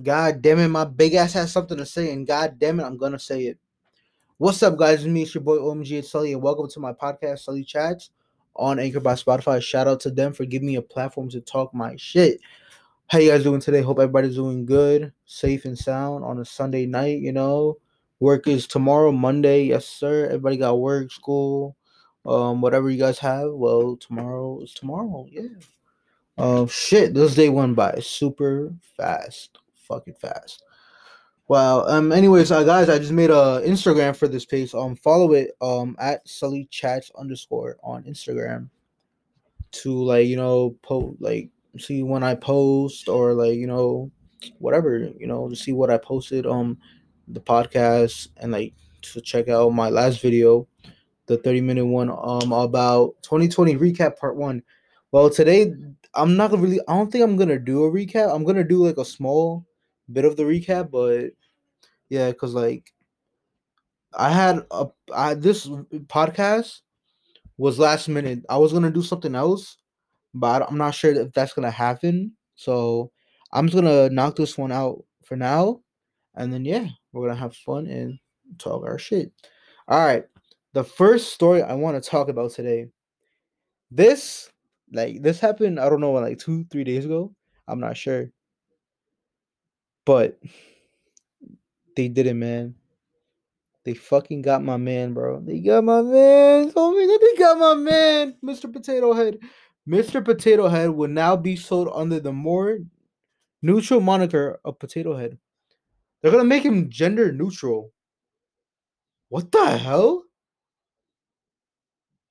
God damn it, my big ass has something to say, and god damn it, I'm gonna say it. What's up, guys? It's me, it's your boy OMG, it's Sully, and welcome to my podcast, Sully Chats, on Anchor by Spotify. Shout out to them for giving me a platform to talk my shit. How you guys doing today? Hope everybody's doing good, safe and sound on a Sunday night, you know. Work is tomorrow, Monday, yes, sir. Everybody got work, school, um, whatever you guys have. Well, tomorrow is tomorrow, yeah. Um, shit, this day went by super fast fucking fast. Wow. Um. Anyways, uh, guys, I just made a Instagram for this page. Um, follow it. Um, at Sully Chats underscore on Instagram. To like you know post like see when I post or like you know whatever you know to see what I posted um the podcast and like to check out my last video, the thirty minute one um about twenty twenty recap part one. Well, today I'm not really. I don't think I'm gonna do a recap. I'm gonna do like a small bit of the recap, but yeah, because like I had a I this podcast was last minute. I was gonna do something else, but I'm not sure if that's gonna happen. So I'm just gonna knock this one out for now, and then yeah, we're gonna have fun and talk our shit. All right, the first story I want to talk about today. This like this happened. I don't know, like two three days ago. I'm not sure. But they did it, man. They fucking got my man, bro. They got my man. Oh they got my man, Mr. Potato Head. Mr. Potato Head will now be sold under the more neutral moniker of Potato Head. They're gonna make him gender neutral. What the hell?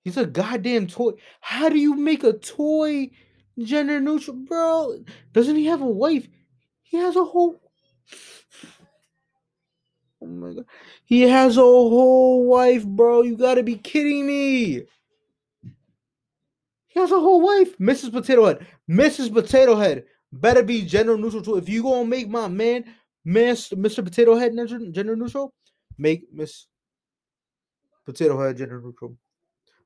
He's a goddamn toy. How do you make a toy gender neutral, bro? Doesn't he have a wife? He has a whole. Oh my god. He has a whole wife, bro. You gotta be kidding me. He has a whole wife. Mrs. Potato Head. Mrs. Potato Head. Better be gender neutral too. If you gonna make my man, man, Mr. Potato Head gender neutral, make Miss Potato Head gender neutral.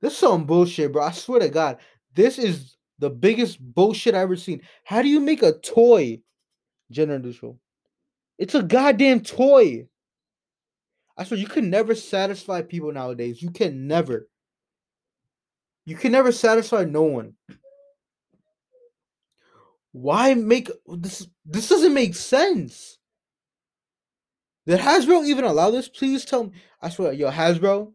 This is some bullshit, bro. I swear to God. This is the biggest bullshit I ever seen. How do you make a toy gender neutral. It's a goddamn toy. I swear you can never satisfy people nowadays. You can never. You can never satisfy no one. Why make this? This doesn't make sense. Did Hasbro even allow this? Please tell me. I swear, yo, Hasbro.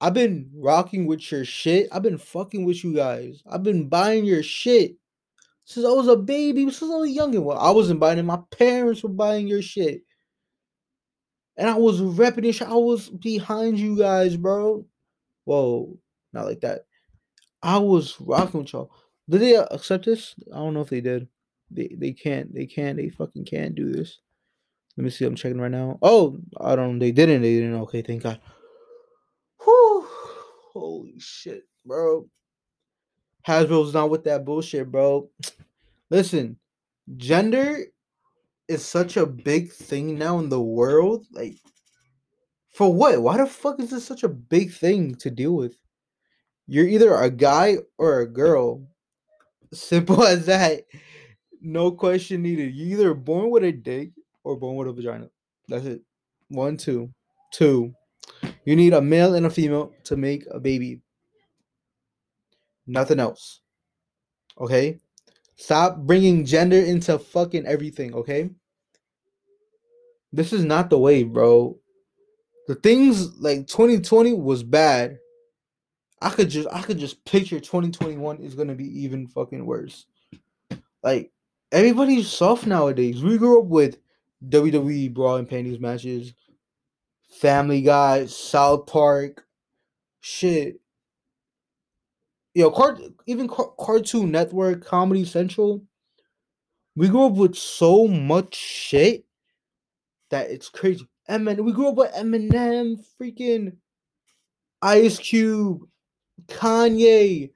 I've been rocking with your shit. I've been fucking with you guys. I've been buying your shit since I was a baby, since I was a youngin'. Well, I wasn't buying. My parents were buying your shit. And I was repping it. I was behind you guys, bro. Whoa, not like that. I was rocking with y'all. Did they accept this? I don't know if they did. They they can't. They can't. They fucking can't do this. Let me see. I'm checking right now. Oh, I don't. They didn't. They didn't. Okay, thank God. Whew. Holy shit, bro. Hasbro's not with that bullshit, bro. Listen, gender is such a big thing now in the world. Like, for what? Why the fuck is this such a big thing to deal with? You're either a guy or a girl. Simple as that. No question needed. You're either born with a dick or born with a vagina. That's it. One, two. Two. You need a male and a female to make a baby. Nothing else. Okay? Stop bringing gender into fucking everything, okay? This is not the way, bro. The things like 2020 was bad. I could just I could just picture 2021 is gonna be even fucking worse. Like everybody's soft nowadays. We grew up with WWE bra and panties matches, Family Guy, South Park, shit you know, even car- Cartoon Network, Comedy Central. We grew up with so much shit that it's crazy. Eminem, we grew up with Eminem, freaking Ice Cube, Kanye.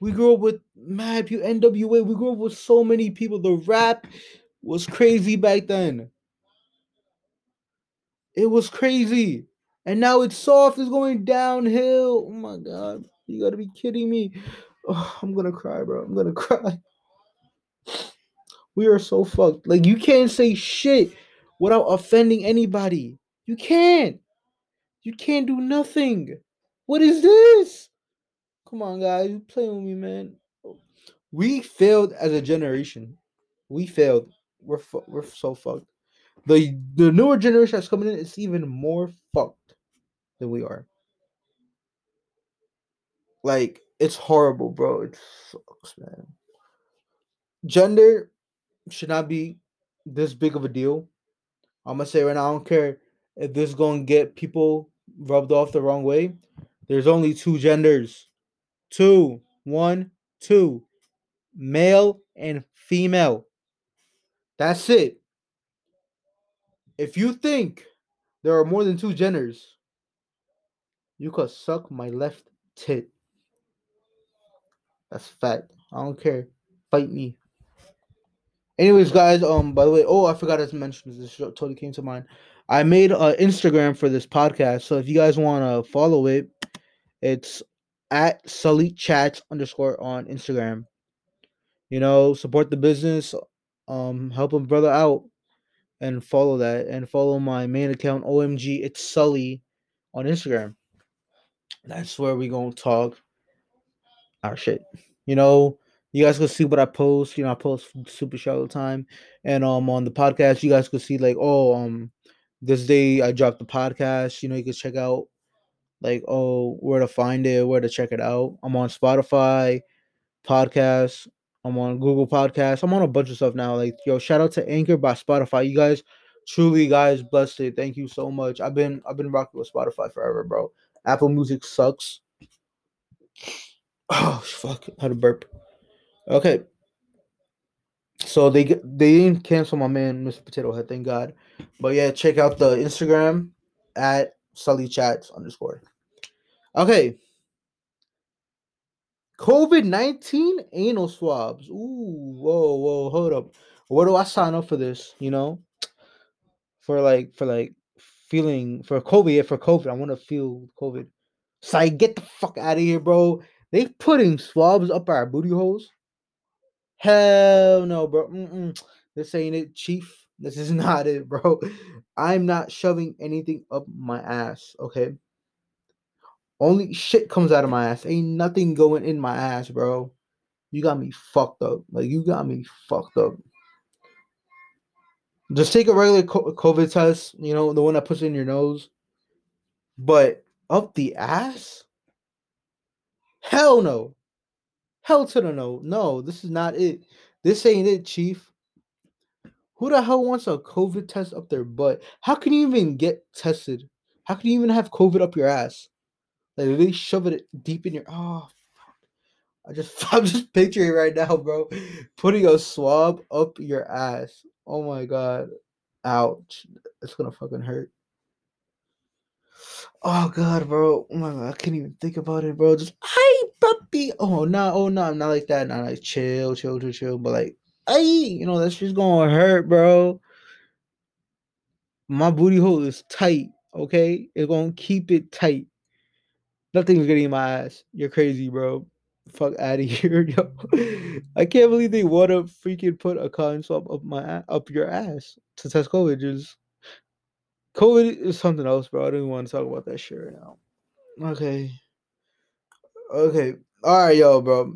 We grew up with mad people, NWA. We grew up with so many people. The rap was crazy back then. It was crazy. And now it's soft, it's going downhill. Oh my god. You gotta be kidding me. Oh, I'm gonna cry, bro. I'm gonna cry. We are so fucked. Like you can't say shit without offending anybody. You can't. You can't do nothing. What is this? Come on, guys. You playing with me, man. We failed as a generation. We failed. We're fu- we're so fucked. The the newer generation that's coming in is even more fucked than we are. Like it's horrible, bro. It sucks, man. Gender should not be this big of a deal. I'm gonna say right now, I don't care if this gonna get people rubbed off the wrong way. There's only two genders. Two, one, two. Male and female. That's it. If you think there are more than two genders, you could suck my left tit. That's fact. I don't care. Fight me. Anyways, guys, um, by the way, oh, I forgot to mention this. Totally came to mind. I made an Instagram for this podcast, so if you guys want to follow it, it's at Sully Chats underscore on Instagram. You know, support the business, um, help a brother out, and follow that, and follow my main account OMG. It's Sully on Instagram. That's where we gonna talk our shit. You know, you guys can see what I post. You know, I post super show all the time, and um on the podcast, you guys could see like, oh, um, this day I dropped the podcast. You know, you can check out like oh where to find it, where to check it out. I'm on Spotify, podcasts. I'm on Google Podcasts. I'm on a bunch of stuff now. Like yo, shout out to Anchor by Spotify. You guys truly guys blessed it. Thank you so much. I've been I've been rocking with Spotify forever, bro. Apple Music sucks. Oh fuck! How to burp. Okay. So they they didn't cancel my man Mr. Potato Head, thank God. But yeah, check out the Instagram at Sully Chats underscore. Okay. COVID 19 anal swabs. Ooh, whoa, whoa, hold up. Where do I sign up for this? You know? For like for like feeling for COVID, yeah, for COVID. I want to feel COVID. So I get the fuck out of here, bro. They putting swabs up our booty holes. Hell no, bro. Mm-mm. This ain't it, Chief. This is not it, bro. I'm not shoving anything up my ass, okay? Only shit comes out of my ass. Ain't nothing going in my ass, bro. You got me fucked up. Like, you got me fucked up. Just take a regular COVID test, you know, the one that puts in your nose. But up the ass? Hell no. Hell to the no. No, this is not it. This ain't it, Chief. Who the hell wants a COVID test up their butt? How can you even get tested? How can you even have COVID up your ass? Like they shove it deep in your oh I just I'm just picturing right now, bro. Putting a swab up your ass. Oh my god. Ouch. It's gonna fucking hurt. Oh god, bro. Oh I can't even think about it, bro. Just I puppy. Oh no, oh no, not like that. Not like chill, chill, chill, chill. But like, I, you know, that's just gonna hurt, bro. My booty hole is tight. Okay, it's gonna keep it tight. Nothing's getting in my ass. You're crazy, bro. Fuck out of here, yo. I can't believe they want to freaking put a cotton swab up my up your ass to test COVID. Just COVID is something else, bro. I don't even want to talk about that shit right now. Okay. Okay. All right, yo, bro.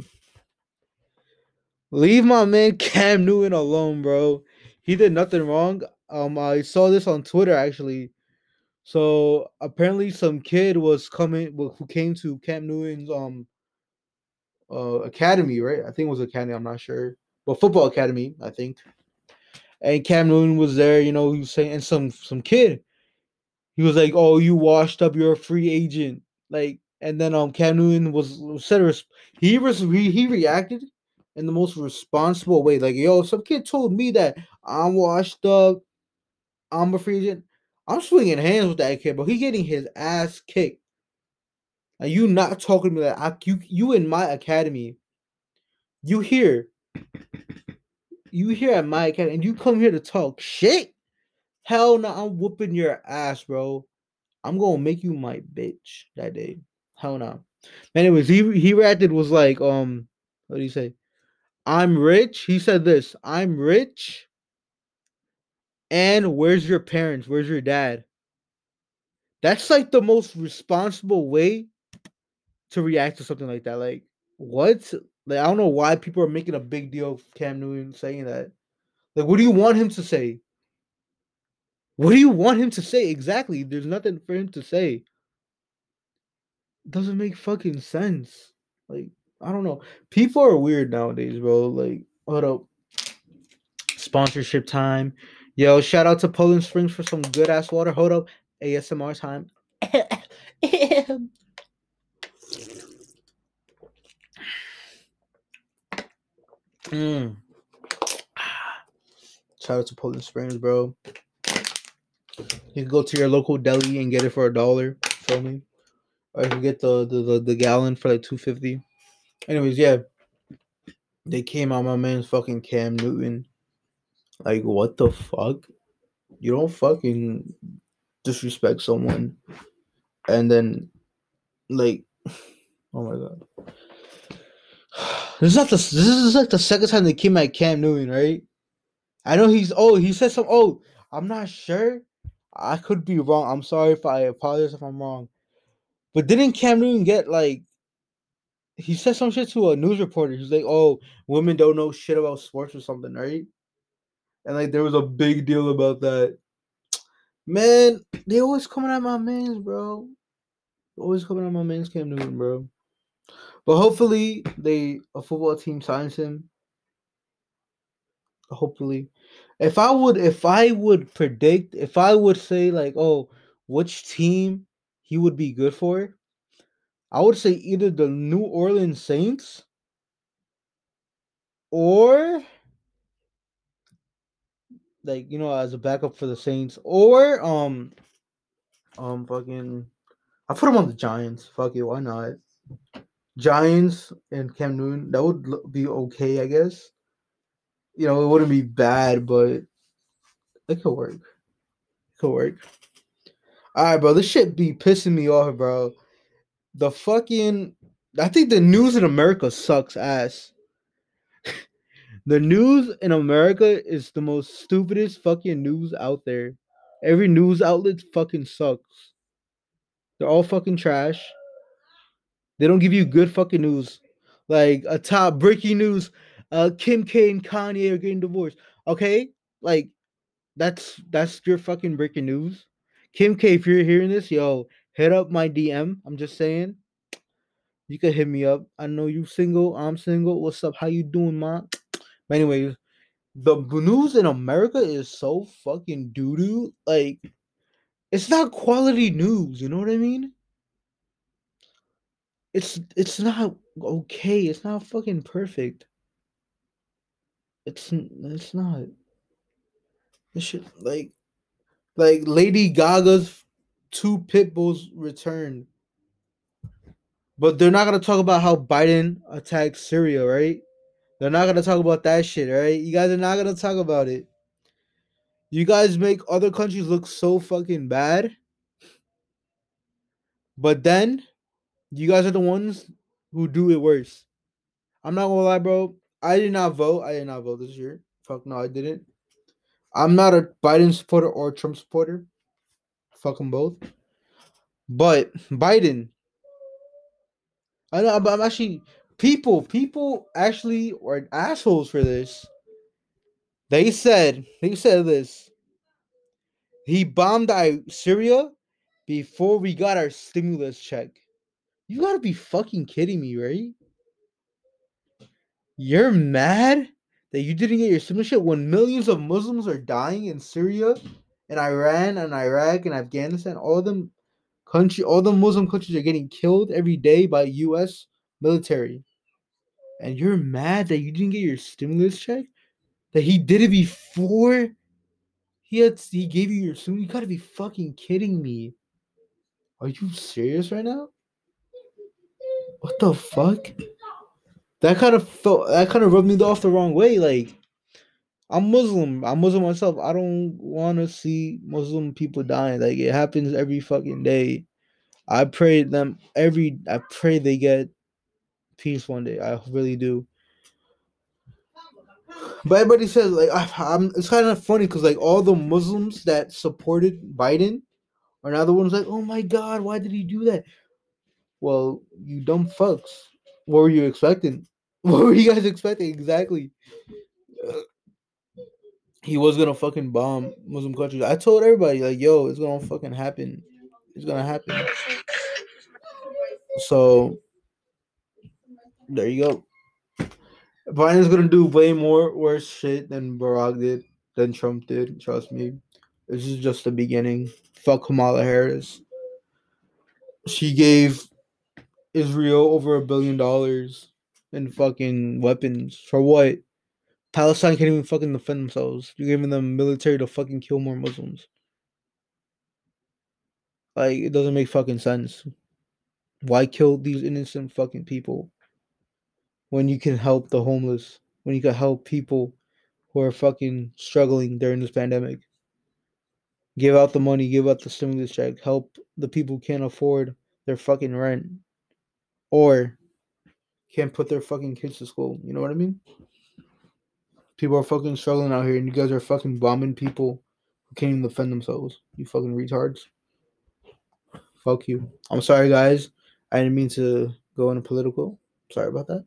Leave my man Cam Newton alone, bro. He did nothing wrong. Um, I saw this on Twitter actually. So apparently, some kid was coming who came to Cam Newton's um uh academy, right? I think it was academy. I'm not sure, but football academy, I think. And Cam Newton was there. You know, he was saying, and some some kid. He was like, "Oh, you washed up. You're a free agent." Like and then um Cam Newton was said he was he, he reacted in the most responsible way. Like, yo, some kid told me that I'm washed up, I'm a free agent. I'm swinging hands with that kid, but he getting his ass kicked. Are you not talking to me like I, you you in my academy. You here. You here at my and you come here to talk shit? Hell no, I'm whooping your ass, bro. I'm gonna make you my bitch that day. Hell no. Anyways, he he reacted was like, um, what do you say? I'm rich. He said this. I'm rich. And where's your parents? Where's your dad? That's like the most responsible way to react to something like that. Like, what? Like, I don't know why people are making a big deal of Cam Newton saying that. Like, what do you want him to say? What do you want him to say exactly? There's nothing for him to say. It doesn't make fucking sense. Like, I don't know. People are weird nowadays, bro. Like, hold up. Sponsorship time. Yo, shout out to Poland Springs for some good ass water. Hold up. ASMR time. mm. Shout out to Poland Springs, bro. You can go to your local deli and get it for a dollar. Feel me? Or you can get the, the the, the gallon for like two fifty. Anyways, yeah. They came out my man's fucking Cam Newton. Like what the fuck? You don't fucking disrespect someone and then like oh my god. This is not the this is like the second time they came at Cam Newton, right? I know he's oh he said some oh I'm not sure. I could be wrong. I'm sorry if I apologize if I'm wrong. But didn't Cam Newton get like he said some shit to a news reporter. He's like, "Oh, women don't know shit about sports or something, right?" And like there was a big deal about that. Man, they always coming at my man's, bro. Always coming at my man's Cam Newton, bro. But hopefully they a football team signs him. Hopefully. If I would if I would predict, if I would say like, oh, which team he would be good for, I would say either the New Orleans Saints or like you know as a backup for the Saints or um um fucking I put him on the Giants. Fuck it, why not? Giants and Cam Newton that would be okay, I guess. You know, it wouldn't be bad, but it could work. It could work. All right, bro. This shit be pissing me off, bro. The fucking I think the news in America sucks ass. the news in America is the most stupidest fucking news out there. Every news outlet fucking sucks. They're all fucking trash. They don't give you good fucking news. Like a top breaking news, uh Kim K and Kanye are getting divorced. Okay? Like that's that's your fucking breaking news. Kim K, if you're hearing this, yo, hit up my DM. I'm just saying. You can hit me up. I know you single. I'm single. What's up? How you doing, man? But anyways, the news in America is so fucking doo doo. Like, it's not quality news. You know what I mean? It's it's not okay. It's not fucking perfect. It's it's not. This shit like like Lady Gaga's two pit bulls returned. But they're not gonna talk about how Biden attacked Syria, right? They're not gonna talk about that shit, right? You guys are not gonna talk about it. You guys make other countries look so fucking bad. But then you guys are the ones who do it worse. I'm not gonna lie, bro. I did not vote. I did not vote this year. Fuck no, I didn't. I'm not a Biden supporter or a Trump supporter. Fuck them both. But Biden, I know, I'm actually people. People actually are assholes for this. They said they said this. He bombed Syria before we got our stimulus check. You gotta be fucking kidding me, right? You're mad that you didn't get your citizenship when millions of Muslims are dying in Syria and Iran and Iraq and Afghanistan. All them country, all the Muslim countries are getting killed every day by U.S. military. And you're mad that you didn't get your stimulus check? That he did it before he had he gave you your stimulus? You gotta be fucking kidding me. Are you serious right now? What the fuck? that kind of felt that kind of rubbed me off the wrong way. Like I'm Muslim. I'm Muslim myself. I don't want to see Muslim people dying. Like it happens every fucking day. I pray them every. I pray they get peace one day. I really do. But everybody says like I, I'm. It's kind of funny because like all the Muslims that supported Biden are now the ones like, oh my god, why did he do that? Well, you dumb fucks. What were you expecting? What were you guys expecting exactly? He was gonna fucking bomb Muslim countries. I told everybody like, yo, it's gonna fucking happen. It's gonna happen. So there you go. Biden's gonna do way more worse shit than Barack did, than Trump did. Trust me. This is just the beginning. Fuck Kamala Harris. She gave Israel over a billion dollars in fucking weapons. For what? Palestine can't even fucking defend themselves. You're giving them military to fucking kill more Muslims. Like, it doesn't make fucking sense. Why kill these innocent fucking people when you can help the homeless? When you can help people who are fucking struggling during this pandemic? Give out the money, give out the stimulus check, help the people who can't afford their fucking rent or can't put their fucking kids to school. You know what I mean? People are fucking struggling out here, and you guys are fucking bombing people who can't even defend themselves. You fucking retards. Fuck you. I'm sorry, guys. I didn't mean to go into political. Sorry about that.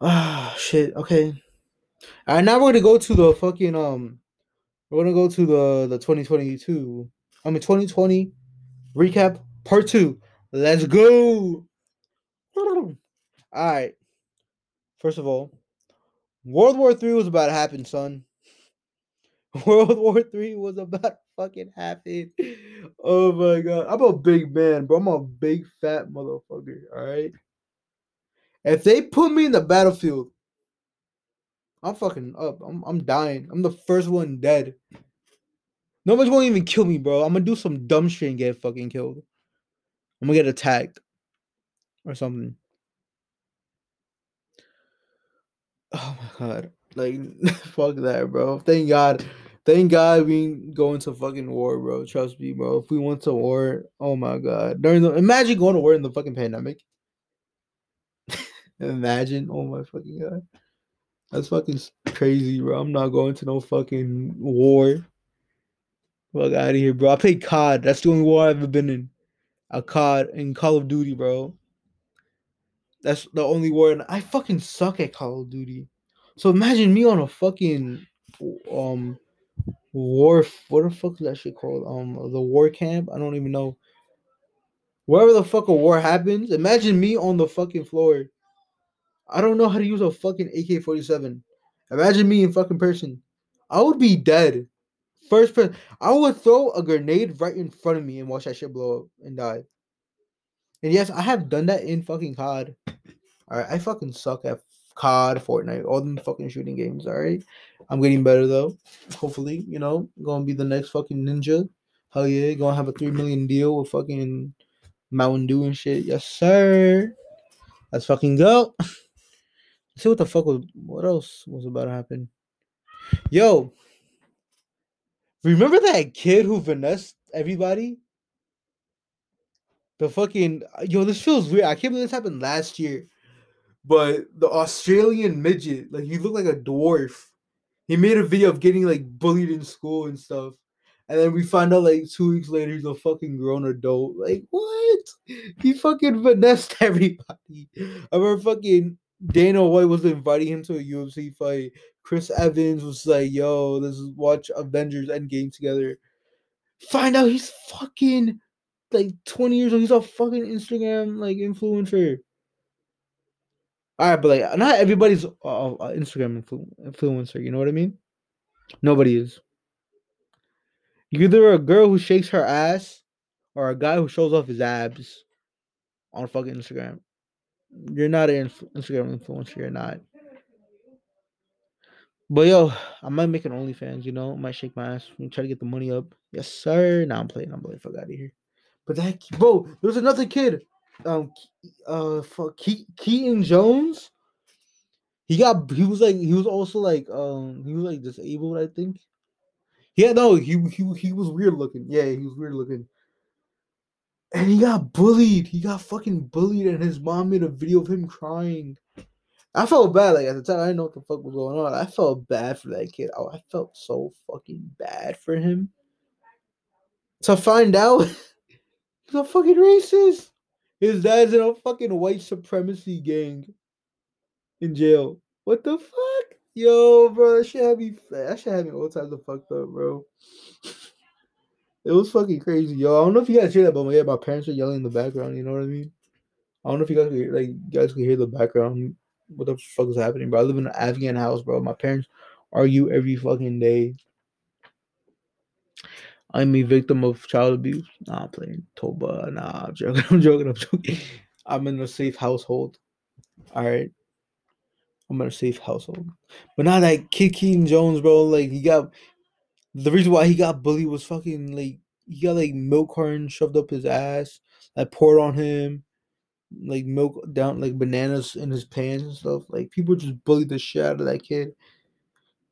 Ah, shit. Okay. All right, now we're gonna go to the fucking um. We're gonna go to the the 2022. I mean 2020 recap part two. Let's go. All right. First of all, World War Three was about to happen, son. World War Three was about to fucking happen. Oh my god. I'm a big man, bro. I'm a big fat motherfucker. All right. If they put me in the battlefield, I'm fucking up. I'm I'm dying. I'm the first one dead. Nobody's gonna even kill me, bro. I'm gonna do some dumb shit and get fucking killed. I'm gonna get attacked or something. Oh my god. Like fuck that, bro. Thank God. Thank God we ain't going to fucking war, bro. Trust me, bro. If we went to war, oh my god. During the imagine going to war in the fucking pandemic. imagine. Oh my fucking god. That's fucking crazy, bro. I'm not going to no fucking war. Fuck out of here, bro. I played COD. That's the only war I've ever been in. A COD in Call of Duty, bro. That's the only word. I fucking suck at Call of Duty. So imagine me on a fucking um war. What the fuck is that shit called? Um, the war camp. I don't even know. Wherever the fuck a war happens, imagine me on the fucking floor. I don't know how to use a fucking AK forty seven. Imagine me in fucking person. I would be dead. First person. I would throw a grenade right in front of me and watch that shit blow up and die. And yes, I have done that in fucking COD. Alright, I fucking suck at COD, Fortnite, all them fucking shooting games, alright? I'm getting better though. Hopefully, you know, gonna be the next fucking ninja. Hell yeah, gonna have a three million deal with fucking Mountain Dew and shit. Yes, sir. Let's fucking go. see what the fuck was what else was about to happen. Yo, remember that kid who finessed everybody? The fucking yo, this feels weird. I can't believe this happened last year. But the Australian midget, like he looked like a dwarf. He made a video of getting like bullied in school and stuff. And then we find out like two weeks later he's a fucking grown adult. Like what? He fucking finessed everybody. I remember fucking Dana White was inviting him to a UFC fight. Chris Evans was like, "Yo, let's watch Avengers Endgame together." Find out he's fucking like 20 years old. He's a fucking Instagram like influencer. All right, but like not everybody's uh, Instagram influ- influencer. You know what I mean? Nobody is. You're either a girl who shakes her ass or a guy who shows off his abs on fucking Instagram. You're not an inf- Instagram influencer. You're not. But yo, I might make an OnlyFans. You know, I might shake my ass and try to get the money up. Yes, sir. Now I'm playing. I'm playing. Fuck out of here. But that bro, there's another kid. Um, uh, for Ke- Keaton Jones. He got. He was like. He was also like. Um, he was like disabled. I think. Yeah, no, he he he was weird looking. Yeah, he was weird looking. And he got bullied. He got fucking bullied, and his mom made a video of him crying. I felt bad. Like at the time, I didn't know what the fuck was going on. I felt bad for that kid. Oh, I felt so fucking bad for him. To find out he's a fucking racist. His dad's in a fucking white supremacy gang in jail. What the fuck? Yo, bro, that shit had me that shit had me all types of fucked up, bro. it was fucking crazy, yo. I don't know if you guys hear that, but yeah, my parents are yelling in the background. You know what I mean? I don't know if you guys can hear, like you guys can hear the background. What the fuck is happening, bro? I live in an Afghan house, bro. My parents argue every fucking day. I'm a victim of child abuse. Nah, I'm playing Toba. Nah, I'm joking. I'm joking. I'm joking. I'm in a safe household. All right. I'm in a safe household. But now that Kid Keaton Jones, bro, like he got the reason why he got bullied was fucking like he got like milk carton shoved up his ass, like poured on him, like milk down like bananas in his pants and stuff. Like people just bullied the shit out of that kid.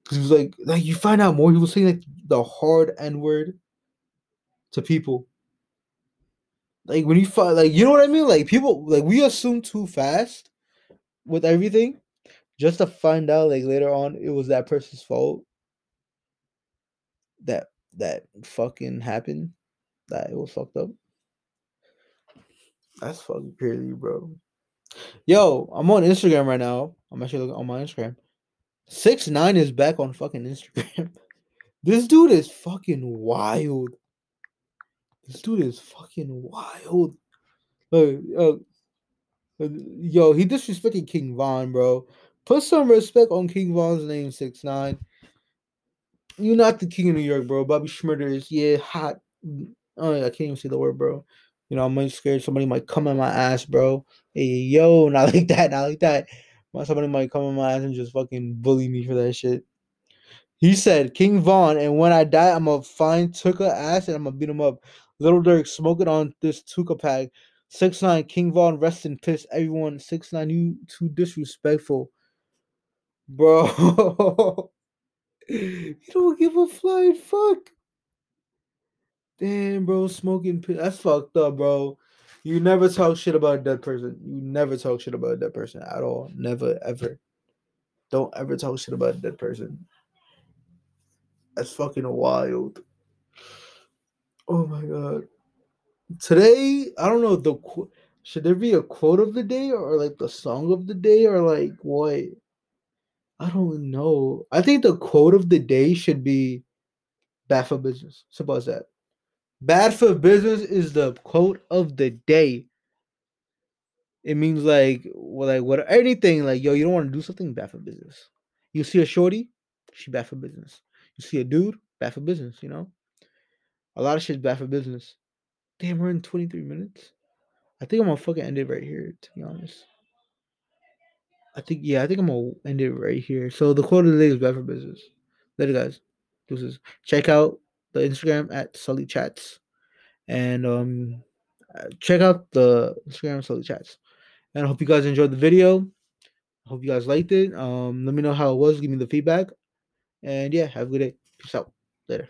Cause he was like like you find out more, he was saying like the hard N word to people. Like when you find like you know what I mean? Like people like we assume too fast with everything just to find out like later on it was that person's fault that that fucking happened that it was fucked up. That's fucking crazy bro. Yo i'm on instagram right now. I'm actually looking on my instagram. Six nine is back on fucking instagram. This dude is fucking wild this dude is fucking wild uh, uh, yo he disrespected king von bro Put some respect on King Von's name, six nine. You're not the king of New York, bro. Bobby Shmurda is yeah hot. Oh, I can't even say the word, bro. You know, I'm scared somebody might come in my ass, bro. Hey, yo, not like that, not like that. Somebody might come in my ass and just fucking bully me for that shit. He said, King Von, and when I die, I'm gonna find Tooka ass and I'm gonna beat him up. Lil Durk smoking on this Tooka pack. Six nine King Von, rest in piss. Everyone, six nine, you too disrespectful. Bro. you don't give a flying fuck. Damn, bro, smoking piss. that's fucked up, bro. You never talk shit about a dead person. You never talk shit about a dead person at all. Never, ever. Don't ever talk shit about a dead person. That's fucking wild. Oh my god. Today, I don't know the should there be a quote of the day or like the song of the day or like what? I don't know. I think the quote of the day should be bad for business. Suppose that. Bad for business is the quote of the day. It means like well, like what anything like yo, you don't want to do something bad for business. You see a shorty, she bad for business. You see a dude, bad for business, you know? A lot of shit's bad for business. Damn, we're in 23 minutes. I think I'm gonna fucking end it right here, to be honest. I think yeah, I think I'm gonna end it right here. So the quote of the day is bad for business. Later, guys. Deuces. Check out the Instagram at Sully Chats, and um, uh, check out the Instagram Sully Chats. And I hope you guys enjoyed the video. I hope you guys liked it. Um, let me know how it was. Give me the feedback. And yeah, have a good day. Peace out. Later.